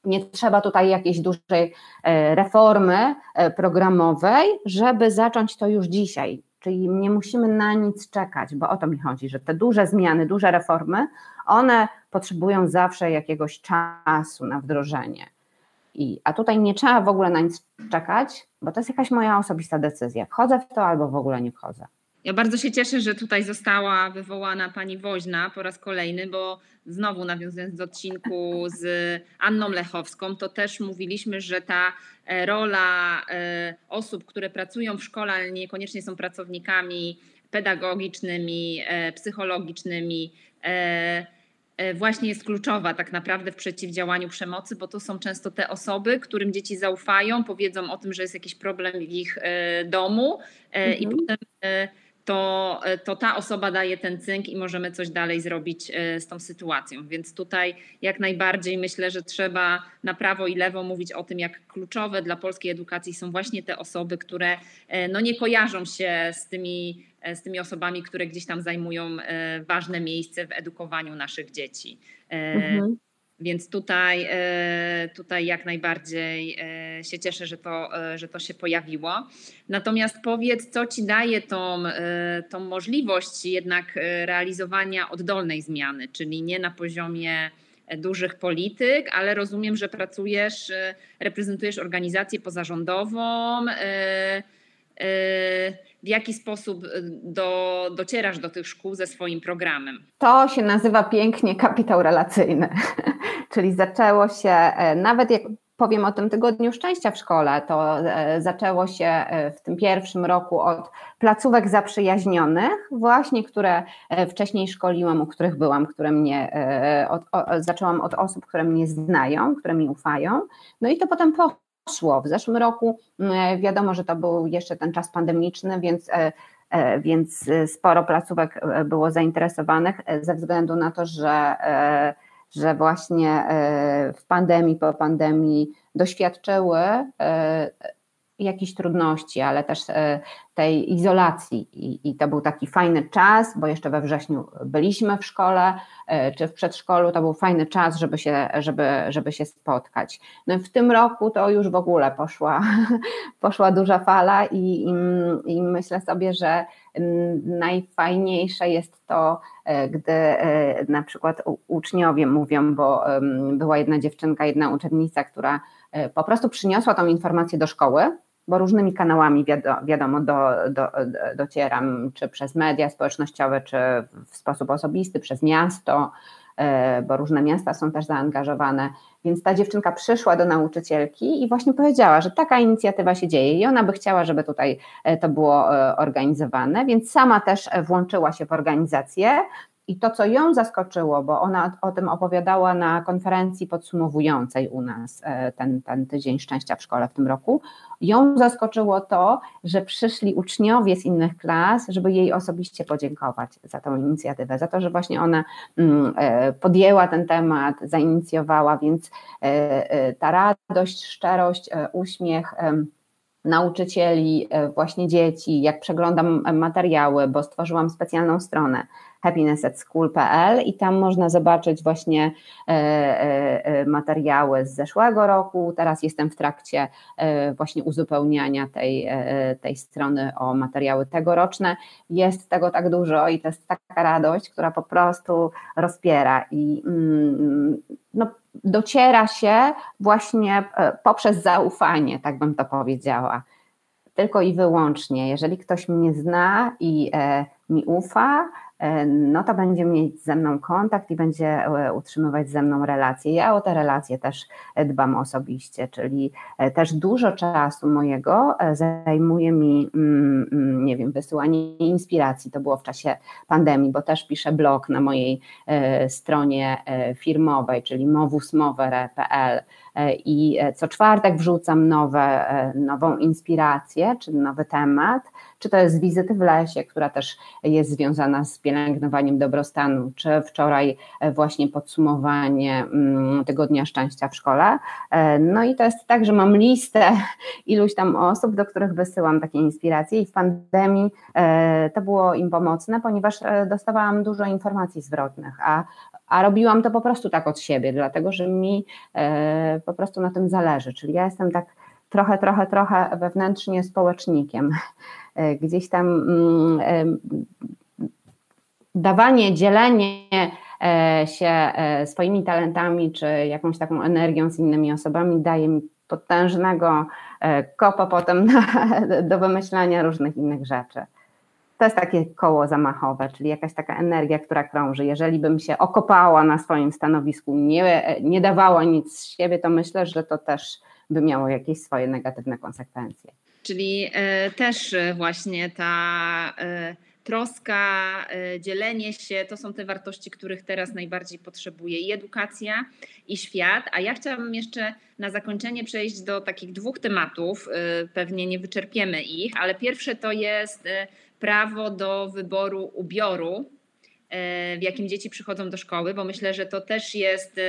nie trzeba tutaj jakiejś dużej e, reformy e, programowej, żeby zacząć to już dzisiaj. Czyli nie musimy na nic czekać, bo o to mi chodzi, że te duże zmiany, duże reformy, one potrzebują zawsze jakiegoś czasu na wdrożenie. I, a tutaj nie trzeba w ogóle na nic czekać, bo to jest jakaś moja osobista decyzja. Wchodzę w to albo w ogóle nie wchodzę. Ja bardzo się cieszę, że tutaj została wywołana pani Woźna po raz kolejny, bo znowu nawiązując do odcinku z Anną Lechowską, to też mówiliśmy, że ta e, rola e, osób, które pracują w szkole, ale niekoniecznie są pracownikami pedagogicznymi, e, psychologicznymi, właśnie jest kluczowa tak naprawdę w przeciwdziałaniu przemocy, bo to są często te osoby, którym dzieci zaufają, powiedzą o tym, że jest jakiś problem w ich domu mhm. i potem to, e, to ta osoba daje ten cynk i możemy coś dalej zrobić e, z tą sytuacją. Więc tutaj jak najbardziej myślę, że trzeba na prawo i lewo mówić o tym, jak kluczowe dla polskiej edukacji są właśnie te osoby, które e, no nie kojarzą się z tymi, z tymi osobami, które gdzieś tam zajmują ważne miejsce w edukowaniu naszych dzieci. Mhm. Więc tutaj, e, tutaj jak najbardziej e, się cieszę, że to, e, że to się pojawiło. Natomiast powiedz, co ci daje tą, tą możliwość jednak realizowania oddolnej zmiany, czyli nie na poziomie dużych polityk, ale rozumiem, że pracujesz, reprezentujesz organizację pozarządową w jaki sposób y, do, docierasz do tych szkół ze swoim programem? To się nazywa pięknie kapitał relacyjny, czyli zaczęło się e, nawet jak powiem o tym tygodniu szczęścia w szkole, to e, zaczęło się e, w tym pierwszym roku od placówek zaprzyjaźnionych, właśnie które wcześniej szkoliłam, u których byłam, które mnie, od, o, zaczęłam od osób, które mnie znają, które mi ufają, no i to potem po szło. W zeszłym roku mm, wiadomo, że to był jeszcze ten czas pandemiczny, więc e, e, więc sporo placówek e, było zainteresowanych ze względu na to, że, że właśnie w pandemii, po pandemii doświadczyły jakichś trudności, ale też e, tej izolacji. I, I, to był taki fajny czas, bo jeszcze we wrześniu byliśmy w szkole e, czy w przedszkolu, to był fajny czas, żeby się, żeby, żeby się spotkać. No w tym roku to już w ogóle poszła, poszła duża fala i, i, i myślę sobie, że najfajniejsze jest to, e, gdy na przykład uczniowie mówią, bo była jedna dziewczynka, jedna uczennica, która po prostu przyniosła tą informację do szkoły, bo różnymi kanałami wiadomo, do, do, docieram, czy przez media społecznościowe, czy w sposób osobisty, przez miasto, e, bo różne miasta są też zaangażowane. Więc ta dziewczynka przyszła do nauczycielki i właśnie powiedziała, że taka inicjatywa się dzieje i ona by chciała, żeby tutaj e, to było e, organizowane, więc sama też włączyła się w organizację I to, co ją zaskoczyło, bo ona o tym opowiadała na konferencji podsumowującej u nas e, ten, ten tydzień szczęścia w szkole w tym roku, ją zaskoczyło to, że przyszli uczniowie z innych klas, żeby jej osobiście podziękować za tą inicjatywę, za to, że właśnie ona mm, e, podjęła ten temat, zainicjowała, więc e, ta radość, szczerość, uśmiech, nauczycieli, właśnie dzieci, jak przeglądam materiały, bo stworzyłam specjalną stronę happinessatschool.pl i tam można zobaczyć właśnie e, e, materiały z zeszłego roku. Teraz jestem w trakcie właśnie uzupełniania tej, tej strony o materiały tegoroczne. Jest tego tak dużo i to jest taka radość, która po prostu rozpiera i mm, no, dociera się właśnie e, poprzez zaufanie, tak bym to powiedziała. Tylko i wyłącznie, jeżeli ktoś mnie zna i e, mi ufa, E, no to będzie mieć ze mną kontakt i będzie e, utrzymywać ze mną relacje. Ja o te relacje też dbam osobiście, czyli e, też dużo czasu mojego zajmuje mi, mm, mm, nie wiem, wysyłanie inspiracji. To było w czasie pandemii, bo też piszę blog na mojej stronie firmowej, czyli mowusmower.pl i co czwartek wrzucam nowe, nową inspirację, czy nowy temat czy to jest wizyty w lesie, która też jest związana z pielęgnowaniem dobrostanu, czy wczoraj e, właśnie podsumowanie mm, Tygodnia Szczęścia w szkole. E, no i to jest tak, że mam listę iluś tam osób, do których wysyłam takie inspiracje i w pandemii e, to było im pomocne, ponieważ dostawałam dużo informacji zwrotnych, a a robiłam to po prostu tak od siebie, dlatego że mi po prostu na tym zależy. Czyli ja jestem tak trochę, trochę, trochę wewnętrznie społecznikiem. E, gdzieś tam mm, e, dawanie, dzielenie e, się swoimi talentami czy jakąś taką energią z innymi osobami daje mi potężnego kopa potem na, do wymyślania różnych innych rzeczy. To jest takie koło zamachowe, czyli jakaś taka energia, która krąży. Jeżeli bym się okopała na swoim stanowisku, nie, nie dawała nic z siebie, to myślę, że to też by miało jakieś swoje negatywne konsekwencje. Czyli e, też e, właśnie ta e, troska, dzielenie się, to są te wartości, których teraz najbardziej potrzebuje i edukacja, i świat. A ja chciałabym jeszcze na zakończenie przejść do takich dwóch tematów. Pewnie nie wyczerpiemy ich, ale pierwsze to jest prawo do wyboru ubioru, w jakim dzieci przychodzą do szkoły, bo myślę, że to też jest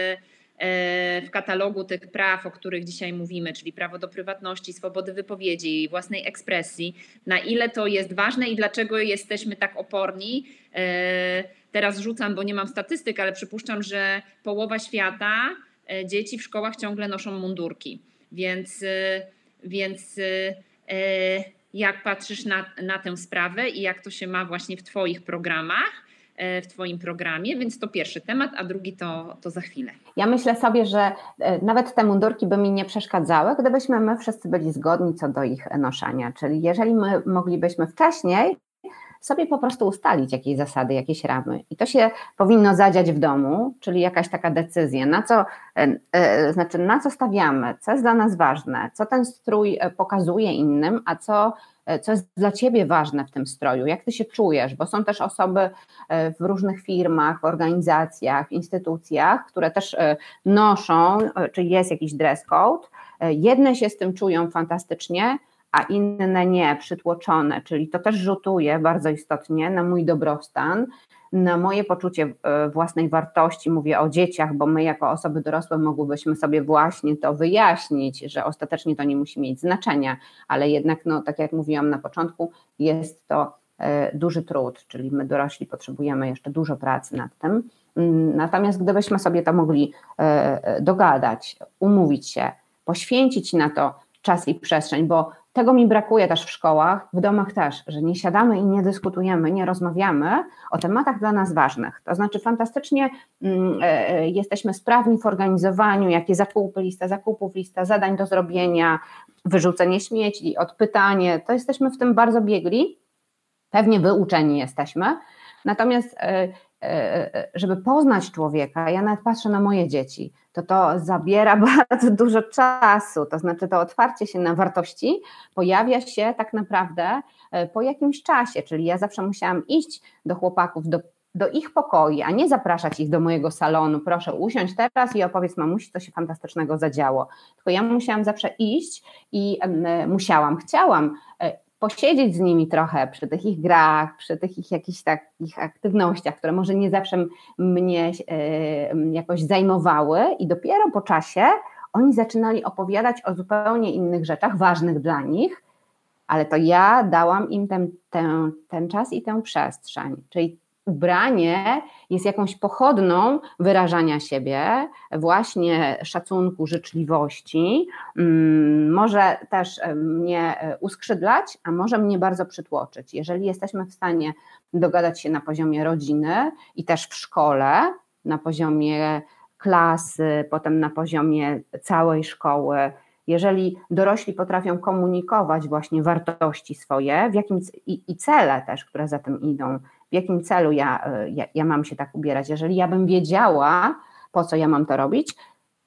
w katalogu tych praw, o których dzisiaj mówimy, czyli prawo do prywatności, swobody wypowiedzi, własnej ekspresji, na ile to jest ważne i dlaczego jesteśmy tak oporni. E, teraz rzucam, bo nie mam statystyk, ale przypuszczam, że połowa świata e, dzieci w szkołach ciągle noszą mundurki. Więc, więc jak patrzysz na, na tę sprawę i jak to się ma właśnie w Twoich programach? E, w Twoim programie, więc to pierwszy temat, a drugi to, to za chwilę. Ja myślę sobie, że e, nawet te mundurki by mi nie przeszkadzały, gdybyśmy my wszyscy byli zgodni co do ich noszenia. Czyli jeżeli my moglibyśmy wcześniej sobie po prostu ustalić jakieś zasady, jakieś ramy. I to się powinno zadziać w domu, czyli jakaś taka decyzja, na co, e, znaczy na co stawiamy, co jest dla nas ważne, co ten strój pokazuje innym, a co co jest dla Ciebie ważne w tym stroju, jak Ty się czujesz, bo są też osoby e, w różnych firmach, organizacjach, instytucjach, które też e, noszą, czy jest jakiś dress code. Jedne się z tym czują fantastycznie, a inne nie, przytłoczone, czyli to też rzutuje bardzo istotnie na mój dobrostan na moje poczucie e, własnej wartości, mówię o dzieciach, bo my jako osoby dorosłe mogłybyśmy sobie właśnie to wyjaśnić, że ostatecznie to nie musi mieć znaczenia, ale jednak, no, tak jak mówiłam na początku, jest to e, duży trud, czyli my dorośli potrzebujemy jeszcze dużo pracy nad tym. Mm, natomiast gdybyśmy sobie to mogli e, dogadać, umówić się, poświęcić na to czas i przestrzeń, bo tego mi brakuje też w szkołach, w domach też, że nie siadamy i nie dyskutujemy, nie rozmawiamy o tematach dla nas ważnych. To znaczy, fantastycznie mm, e, e, jesteśmy sprawni w organizowaniu, jakie zakupy, lista zakupów, lista zadań do zrobienia, wyrzucenie śmieci, odpytanie. To jesteśmy w tym bardzo biegli. Pewnie wyuczeni jesteśmy. Natomiast e, żeby poznać człowieka, ja nawet patrzę na moje dzieci, to to zabiera bardzo dużo czasu. To znaczy, to otwarcie się na wartości pojawia się tak naprawdę e, po jakimś czasie. Czyli ja zawsze musiałam iść do chłopaków, do do ich pokoi, a nie zapraszać ich do mojego salonu, proszę usiąść teraz i opowiedz mamusi, co się fantastycznego zadziało. Tylko ja musiałam zawsze iść i musiałam, chciałam e, posiedzieć z nimi trochę przy tych ich grach, przy tych ich jakichś takich aktywnościach, które może nie zawsze mnie e, jakoś zajmowały i dopiero po czasie oni zaczynali opowiadać o zupełnie innych rzeczach, ważnych dla nich, ale to ja dałam im ten, ten, ten czas i tę przestrzeń. Czyli ubranie jest jakąś pochodną wyrażania siebie, właśnie szacunku, życzliwości, mm, może też mnie uskrzydlać, a może mnie bardzo przytłoczyć. Jeżeli jesteśmy w stanie dogadać się na poziomie rodziny i też w szkole, na poziomie klasy, potem na poziomie całej szkoły, jeżeli dorośli potrafią komunikować właśnie wartości swoje w jakim, i, i cele też, które za tym idą, w jakim celu ja, e, ja, ja mam się tak ubierać. Jeżeli ja bym wiedziała, po co ja mam to robić,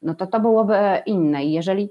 no to to byłoby inne. I jeżeli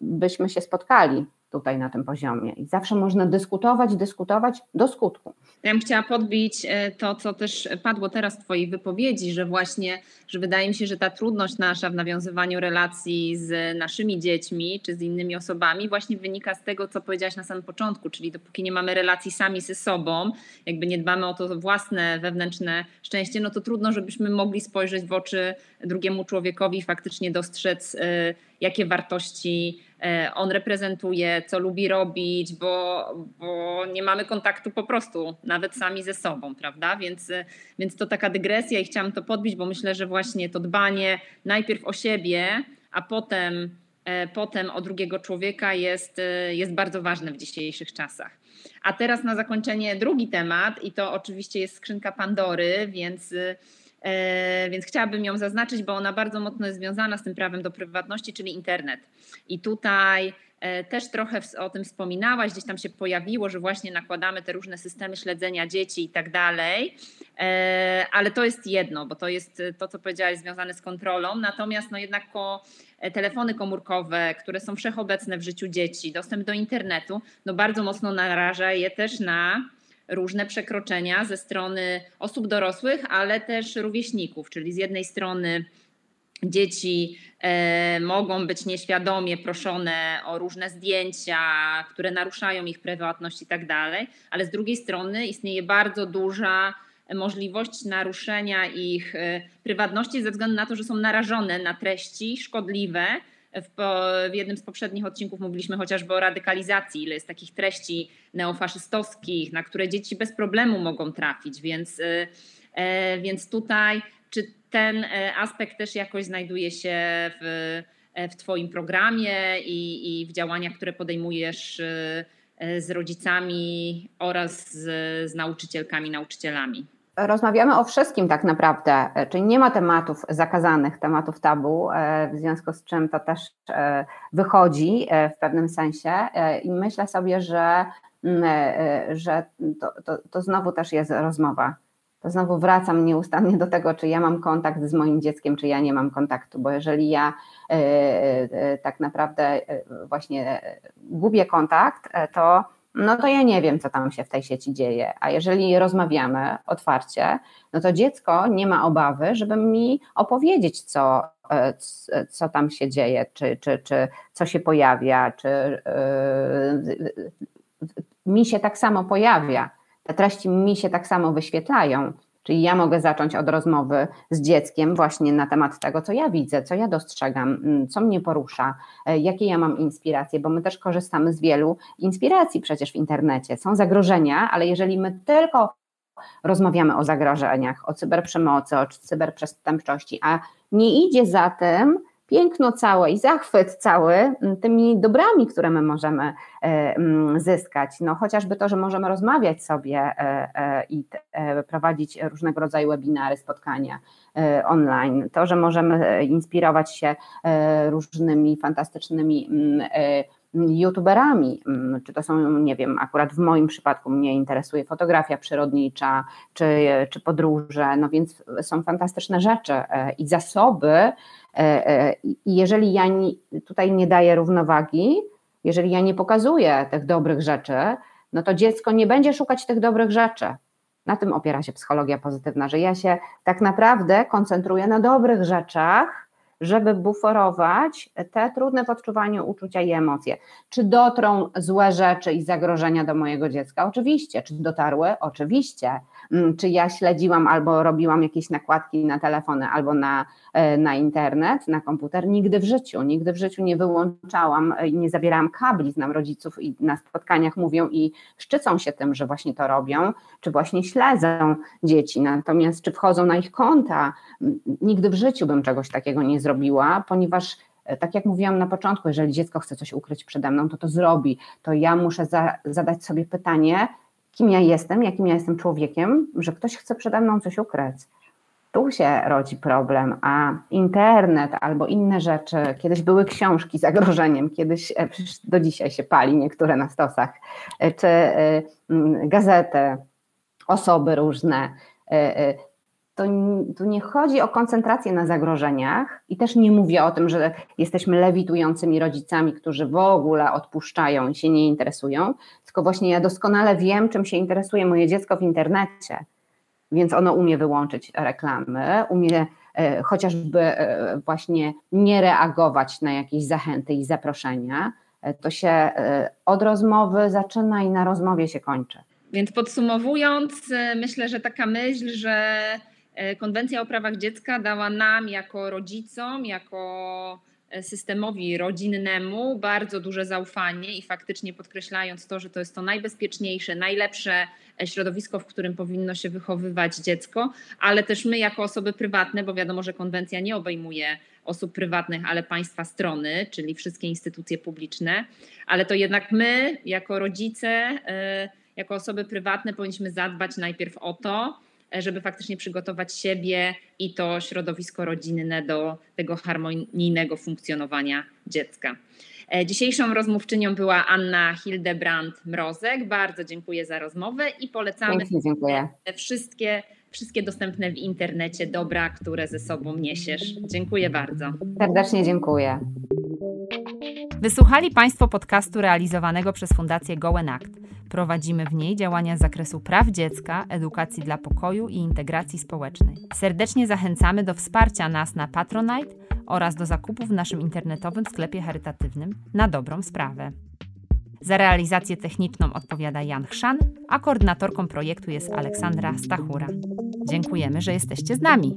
byśmy się spotkali tutaj na tym poziomie. I zawsze można dyskutować, dyskutować do skutku. Ja bym chciała podbić e, to, co też padło teraz w Twojej wypowiedzi, że właśnie, że wydaje mi się, że ta trudność nasza w nawiązywaniu relacji z naszymi dziećmi czy z innymi osobami właśnie wynika z tego, co powiedziałaś na samym początku, czyli dopóki nie mamy relacji sami ze sobą, jakby nie dbamy o to własne wewnętrzne szczęście, no to trudno, żebyśmy mogli spojrzeć w oczy drugiemu człowiekowi i faktycznie dostrzec, e, jakie wartości on reprezentuje, co lubi robić, bo, bo nie mamy kontaktu po prostu nawet sami ze sobą, prawda? Więc, więc to taka dygresja i chciałam to podbić, bo myślę, że właśnie to dbanie najpierw o siebie, a potem, e, potem o drugiego człowieka jest, e, jest bardzo ważne w dzisiejszych czasach. A teraz na zakończenie drugi temat i to oczywiście jest skrzynka Pandory, więc E, więc chciałabym ją zaznaczyć, bo ona bardzo mocno jest związana z tym prawem do prywatności, czyli internet. I tutaj e, też trochę o tym wspominałaś, gdzieś tam się pojawiło, że właśnie nakładamy te różne systemy śledzenia dzieci i tak dalej, e, ale to jest jedno, bo to jest to, co powiedziałaś, związane z kontrolą, natomiast no jednak telefony komórkowe, które są wszechobecne w życiu dzieci, dostęp do internetu, no bardzo mocno naraża je też na różne przekroczenia ze strony osób dorosłych, ale też rówieśników, czyli z jednej strony dzieci e, mogą być nieświadomie proszone o różne zdjęcia, które naruszają ich prywatność i tak dalej, ale z drugiej strony istnieje bardzo duża możliwość naruszenia ich e, prywatności ze względu na to, że są narażone na treści szkodliwe, w, w, jednym z poprzednich odcinków mówiliśmy chociażby o radykalizacji, ile jest takich treści neofaszystowskich, na które dzieci bez problemu mogą trafić, więc, y, e, więc tutaj czy ten e, aspekt też jakoś znajduje się w, e, w Twoim programie i, i w działaniach, które podejmujesz z rodzicami oraz z, z nauczycielkami, nauczycielami? Rozmawiamy o wszystkim tak naprawdę, e, czyli nie ma tematów zakazanych, tematów tabu, e, w związku z czym to też e, wychodzi w pewnym sensie i myślę sobie, że, mm, że to, to, to znowu też jest rozmowa. To znowu wracam nieustannie do tego, czy ja mam kontakt z moim dzieckiem, czy ja nie mam kontaktu, bo jeżeli ja tak naprawdę właśnie gubię kontakt, to no to ja nie wiem, co tam się w tej sieci dzieje. A jeżeli rozmawiamy otwarcie, no to dziecko nie ma obawy, żeby mi opowiedzieć, co, e, co tam się dzieje, czy, czy, czy co się pojawia, czy yy, mi się tak samo pojawia. Te treści mi się tak samo wyświetlają. Czyli ja mogę zacząć od rozmowy z dzieckiem właśnie na temat tego, co ja widzę, co ja dostrzegam, mm, co mnie porusza, e, jakie ja mam inspiracje, bo my też korzystamy z wielu inspiracji przecież w internecie. Są zagrożenia, ale jeżeli my tylko rozmawiamy o zagrożeniach, o cyberprzemocy, o cyberprzestępczości, a nie idzie za tym piękno całe i zachwyt cały mm, tymi dobrami, które my możemy e, mm, zyskać. No, chociażby to, że możemy rozmawiać sobie e, e, i prowadzić różnego rodzaju webinary, spotkania online, to, że możemy inspirować się różnymi fantastycznymi mm, youtuberami, czy to są, nie wiem, akurat w moim przypadku mnie interesuje fotografia przyrodnicza, czy, czy podróże, no więc są fantastyczne rzeczy i zasoby, E, e, I jeżeli ja tutaj nie daję równowagi, jeżeli ja nie pokazuję tych dobrych rzeczy, no to dziecko nie będzie szukać tych dobrych rzeczy. Na tym opiera się psychologia pozytywna, że ja się tak naprawdę koncentruję na dobrych rzeczach, żeby buforować te trudne w odczuwaniu uczucia i emocje. Czy dotrą złe rzeczy i zagrożenia do mojego dziecka? Oczywiście. Czy dotarły? Oczywiście. Mm, czy ja śledziłam albo robiłam jakieś nakładki na telefony albo na, e, na internet, na komputer? Nigdy w życiu. Nigdy w życiu nie wyłączałam i nie zabierałam kabli. Znam rodziców i na spotkaniach mówią i szczycą się tym, że właśnie to robią, czy właśnie śledzą dzieci. Natomiast czy wchodzą na ich konta? Nigdy w życiu bym czegoś takiego nie zrobiła, ponieważ e, tak jak mówiłam na początku, jeżeli dziecko chce coś ukryć przede mną, to to zrobi. To ja muszę za, zadać sobie pytanie, kim ja jestem, jakim ja jestem człowiekiem, że ktoś chce przede mną coś ukryć. Tu się rodzi problem, a internet albo inne rzeczy, kiedyś były książki zagrożeniem, kiedyś e, do dzisiaj się pali niektóre na stosach, e, czy gazety, osoby różne to tu nie chodzi o koncentrację na zagrożeniach i też nie mówię o tym, że jesteśmy lewitującymi rodzicami, którzy w ogóle odpuszczają i się nie interesują, tylko właśnie ja doskonale wiem, czym się interesuje moje dziecko w internecie, więc ono umie wyłączyć reklamy, umie e, chociażby e, właśnie nie reagować na jakieś zachęty i zaproszenia. E, to się od rozmowy zaczyna i na rozmowie się kończy. Więc podsumowując, myślę, że taka myśl, że konwencja o prawach dziecka dała nam, jako rodzicom, jako e, systemowi rodzinnemu, bardzo duże zaufanie i faktycznie podkreślając to, że to jest to najbezpieczniejsze, najlepsze e, środowisko, w którym powinno się wychowywać dziecko, ale też my, jako osoby prywatne, bo wiadomo, że konwencja nie obejmuje osób prywatnych, ale państwa strony, czyli wszystkie instytucje publiczne, ale to jednak my, jako rodzice, jako osoby prywatne, powinniśmy zadbać najpierw o to, żeby faktycznie przygotować siebie i to środowisko rodzinne do tego harmonijnego funkcjonowania dziecka. E, dzisiejszą rozmówczynią była Anna Hildebrand-Mrozek. Bardzo dziękuję za rozmowę i polecamy dziękuję. wszystkie, wszystkie dostępne w internecie dobra, które ze sobą niesiesz. Dziękuję bardzo. Serdecznie dziękuję. Wysłuchali Państwo podcastu realizowanego przez Fundację Gołen Act. Prowadzimy w niej działania z zakresu praw dziecka, edukacji dla pokoju i integracji społecznej. Serdecznie zachęcamy do wsparcia nas na Patronite oraz do zakupów w naszym internetowym sklepie charytatywnym na dobrą sprawę. Za realizację techniczną odpowiada Jan Chrzan, a koordynatorką projektu jest Aleksandra Stachura. Dziękujemy, że jesteście z nami.